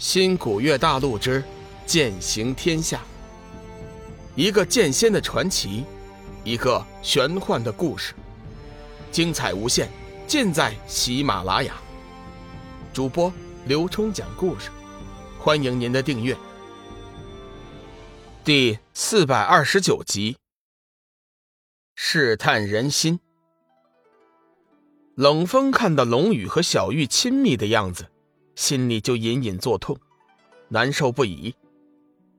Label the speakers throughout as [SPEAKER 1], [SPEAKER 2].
[SPEAKER 1] 新古月大陆之剑行天下，一个剑仙的传奇，一个玄幻的故事，精彩无限，尽在喜马拉雅。主播刘冲讲故事，欢迎您的订阅。第四百二十九集，试探人心。冷风看到龙宇和小玉亲密的样子。心里就隐隐作痛，难受不已。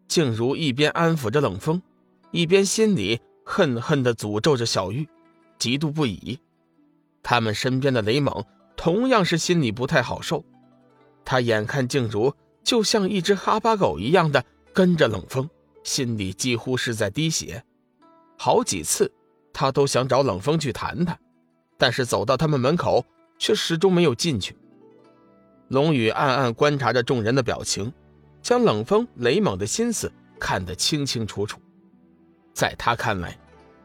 [SPEAKER 1] 静茹一边安抚着冷风，一边心里恨恨地诅咒着小玉，嫉妒不已。他们身边的雷猛同样是心里不太好受，他眼看静茹就像一只哈巴狗一样的跟着冷风，心里几乎是在滴血。好几次，他都想找冷风去谈谈，但是走到他们门口，却始终没有进去。龙宇暗暗观察着众人的表情，将冷风、雷猛的心思看得清清楚楚。在他看来，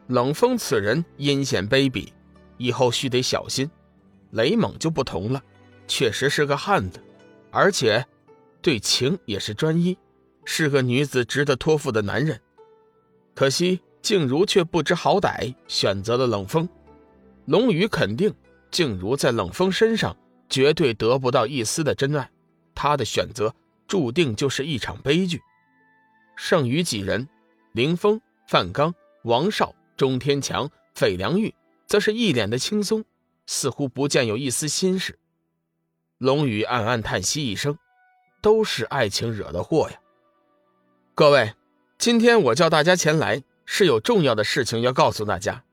[SPEAKER 1] 冷风此人阴险卑鄙，以后须得小心。雷猛就不同了，确实是个汉子，而且对情也是专一，是个女子值得托付的男人。可惜静茹却不知好歹，选择了冷风。龙宇肯定静茹在冷风身上。绝对得不到一丝的真爱，他的选择注定就是一场悲剧。剩余几人，林峰、范刚、王少、钟天强、费良玉，则是一脸的轻松，似乎不见有一丝心事。龙宇暗暗叹息一声：“都是爱情惹的祸呀！”各位，今天我叫大家前来，是有重要的事情要告诉大家。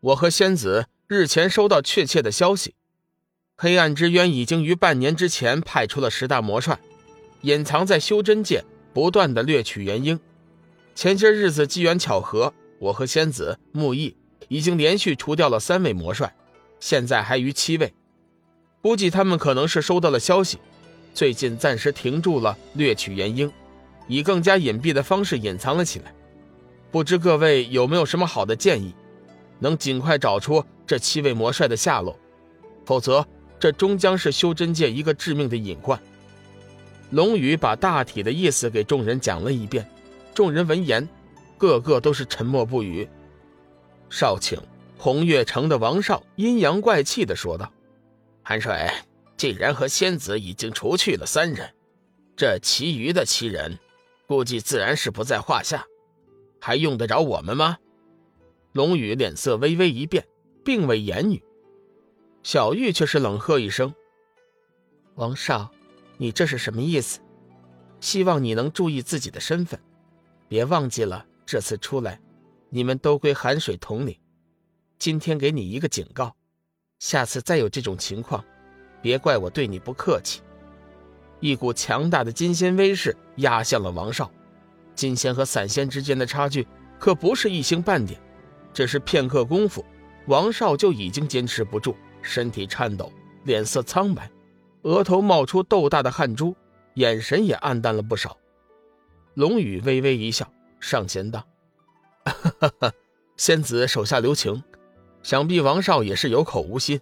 [SPEAKER 1] 我和仙子日前收到确切的消息。黑暗之渊已经于半年之前派出了十大魔帅，隐藏在修真界，不断的掠取元婴。前些日子机缘巧合，我和仙子、木易已经连续除掉了三位魔帅，现在还余七位。估计他们可能是收到了消息，最近暂时停住了掠取元婴，以更加隐蔽的方式隐藏了起来。不知各位有没有什么好的建议，能尽快找出这七位魔帅的下落？否则。这终将是修真界一个致命的隐患。龙宇把大体的意思给众人讲了一遍，众人闻言，个个都是沉默不语。少顷，红月城的王少阴阳怪气地说道：“韩水，既然和仙子已经除去了三人，这其余的七人，估计自然是不在话下，还用得着我们吗？”龙宇脸色微微一变，并未言语。小玉却是冷喝一声：“王少，你这是什么意思？希望你能注意自己的身份，别忘记了这次出来，你们都归寒水统领。今天给你一个警告，下次再有这种情况，别怪我对你不客气。”一股强大的金仙威势压向了王少。金仙和散仙之间的差距可不是一星半点，只是片刻功夫，王少就已经坚持不住。身体颤抖，脸色苍白，额头冒出豆大的汗珠，眼神也暗淡了不少。龙宇微微一笑，上前道：“哈哈，仙子手下留情，想必王少也是有口无心。”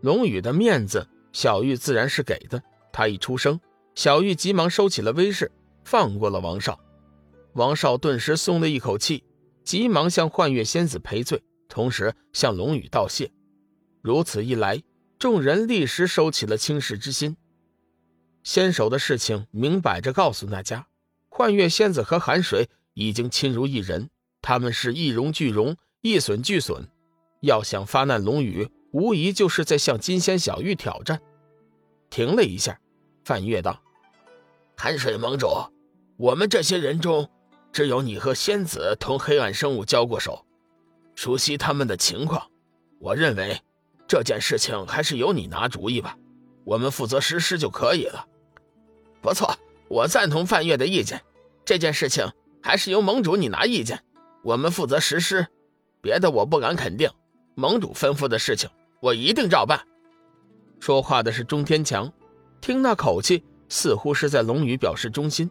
[SPEAKER 1] 龙宇的面子，小玉自然是给的。他一出声，小玉急忙收起了威势，放过了王少。王少顿时松了一口气，急忙向幻月仙子赔罪，同时向龙宇道谢。如此一来，众人立时收起了轻视之心。先手的事情明摆着告诉大家：幻月仙子和寒水已经亲如一人，他们是一荣俱荣，一损俱损。要想发难龙宇，无疑就是在向金仙小玉挑战。停了一下，范月道：“
[SPEAKER 2] 寒水盟主，我们这些人中，只有你和仙子同黑暗生物交过手，熟悉他们的情况。我认为。”这件事情还是由你拿主意吧，我们负责实施就可以了。
[SPEAKER 3] 不错，我赞同范月的意见。这件事情还是由盟主你拿意见，我们负责实施。别的我不敢肯定，盟主吩咐的事情我一定照办。
[SPEAKER 1] 说话的是钟天强，听那口气，似乎是在龙宇表示忠心。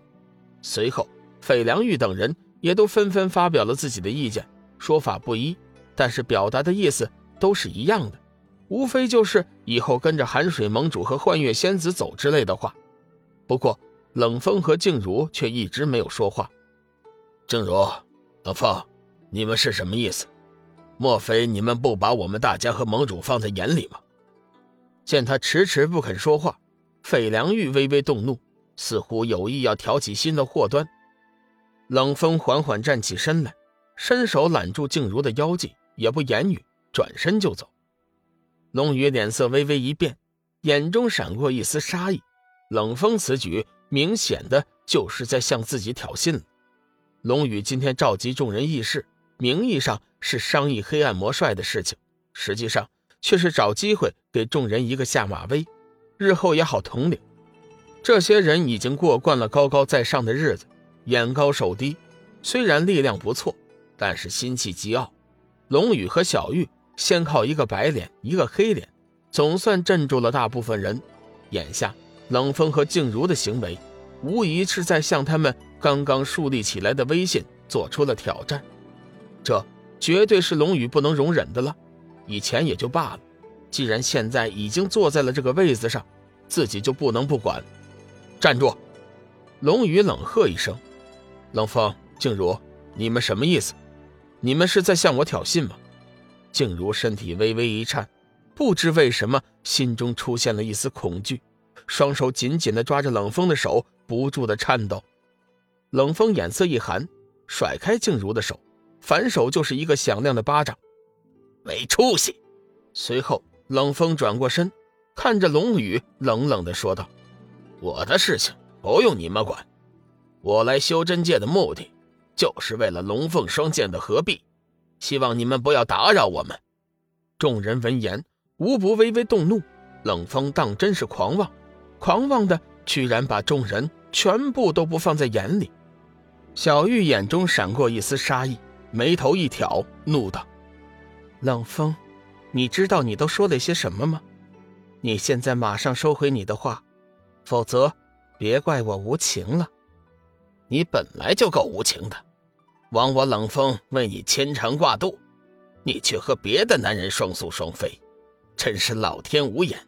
[SPEAKER 1] 随后，费良玉等人也都纷纷发表了自己的意见，说法不一，但是表达的意思都是一样的。无非就是以后跟着寒水盟主和幻月仙子走之类的话。不过冷风和静茹却一直没有说话。
[SPEAKER 2] 静茹，冷风，你们是什么意思？莫非你们不把我们大家和盟主放在眼里吗？
[SPEAKER 1] 见他迟迟不肯说话，费良玉微微动怒，似乎有意要挑起新的祸端。冷风缓缓站起身来，伸手揽住静茹的腰际，也不言语，转身就走。龙宇脸色微微一变，眼中闪过一丝杀意。冷风此举明显的就是在向自己挑衅。龙宇今天召集众人议事，名义上是商议黑暗魔帅的事情，实际上却是找机会给众人一个下马威，日后也好统领。这些人已经过惯了高高在上的日子，眼高手低，虽然力量不错，但是心气极傲。龙宇和小玉。先靠一个白脸，一个黑脸，总算镇住了大部分人。眼下冷风和静茹的行为，无疑是在向他们刚刚树立起来的威信做出了挑战。这绝对是龙宇不能容忍的了。以前也就罢了，既然现在已经坐在了这个位子上，自己就不能不管。站住！龙宇冷喝一声：“冷风、静茹，你们什么意思？你们是在向我挑衅吗？”静茹身体微微一颤，不知为什么心中出现了一丝恐惧，双手紧紧地抓着冷风的手，不住地颤抖。冷风眼色一寒，甩开静茹的手，反手就是一个响亮的巴掌。
[SPEAKER 2] 没出息！
[SPEAKER 1] 随后，冷风转过身，看着龙宇，冷冷地说道：“
[SPEAKER 2] 我的事情不用你们管，我来修真界的目的，就是为了龙凤双剑的合璧。”希望你们不要打扰我们。
[SPEAKER 1] 众人闻言，无不微微动怒。冷风当真是狂妄，狂妄的居然把众人全部都不放在眼里。小玉眼中闪过一丝杀意，眉头一挑，怒道：“冷风，你知道你都说了些什么吗？你现在马上收回你的话，否则别怪我无情了。
[SPEAKER 2] 你本来就够无情的。”枉我冷风为你牵肠挂肚，你却和别的男人双宿双飞，真是老天无眼！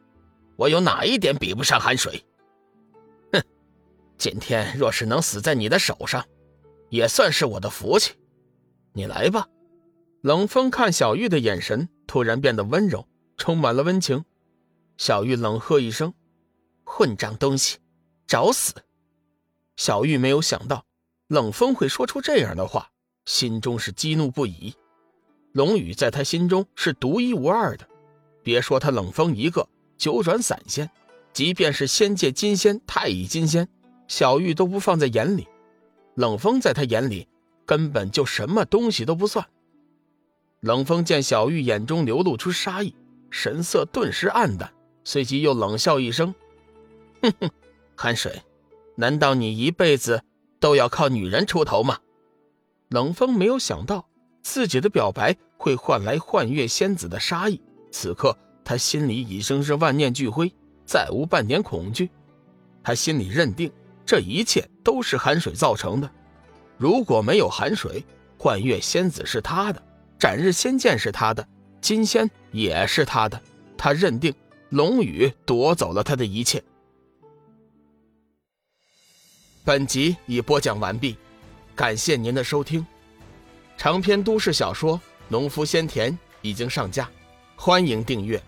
[SPEAKER 2] 我有哪一点比不上寒水？哼！今天若是能死在你的手上，也算是我的福气。你来吧。
[SPEAKER 1] 冷风看小玉的眼神突然变得温柔，充满了温情。小玉冷喝一声：“混账东西，找死！”小玉没有想到。冷风会说出这样的话，心中是激怒不已。龙宇在他心中是独一无二的，别说他冷风一个九转散仙，即便是仙界金仙、太乙金仙，小玉都不放在眼里。冷风在他眼里根本就什么东西都不算。冷风见小玉眼中流露出杀意，神色顿时暗淡，随即又冷笑一声：“哼哼，寒水，难道你一辈子？”都要靠女人出头吗？冷风没有想到自己的表白会换来幻月仙子的杀意，此刻他心里已经是万念俱灰，再无半点恐惧。他心里认定这一切都是寒水造成的。如果没有寒水，幻月仙子是他的，斩日仙剑是他的，金仙也是他的。他认定龙宇夺走了他的一切。本集已播讲完毕，感谢您的收听。长篇都市小说《农夫先田》已经上架，欢迎订阅。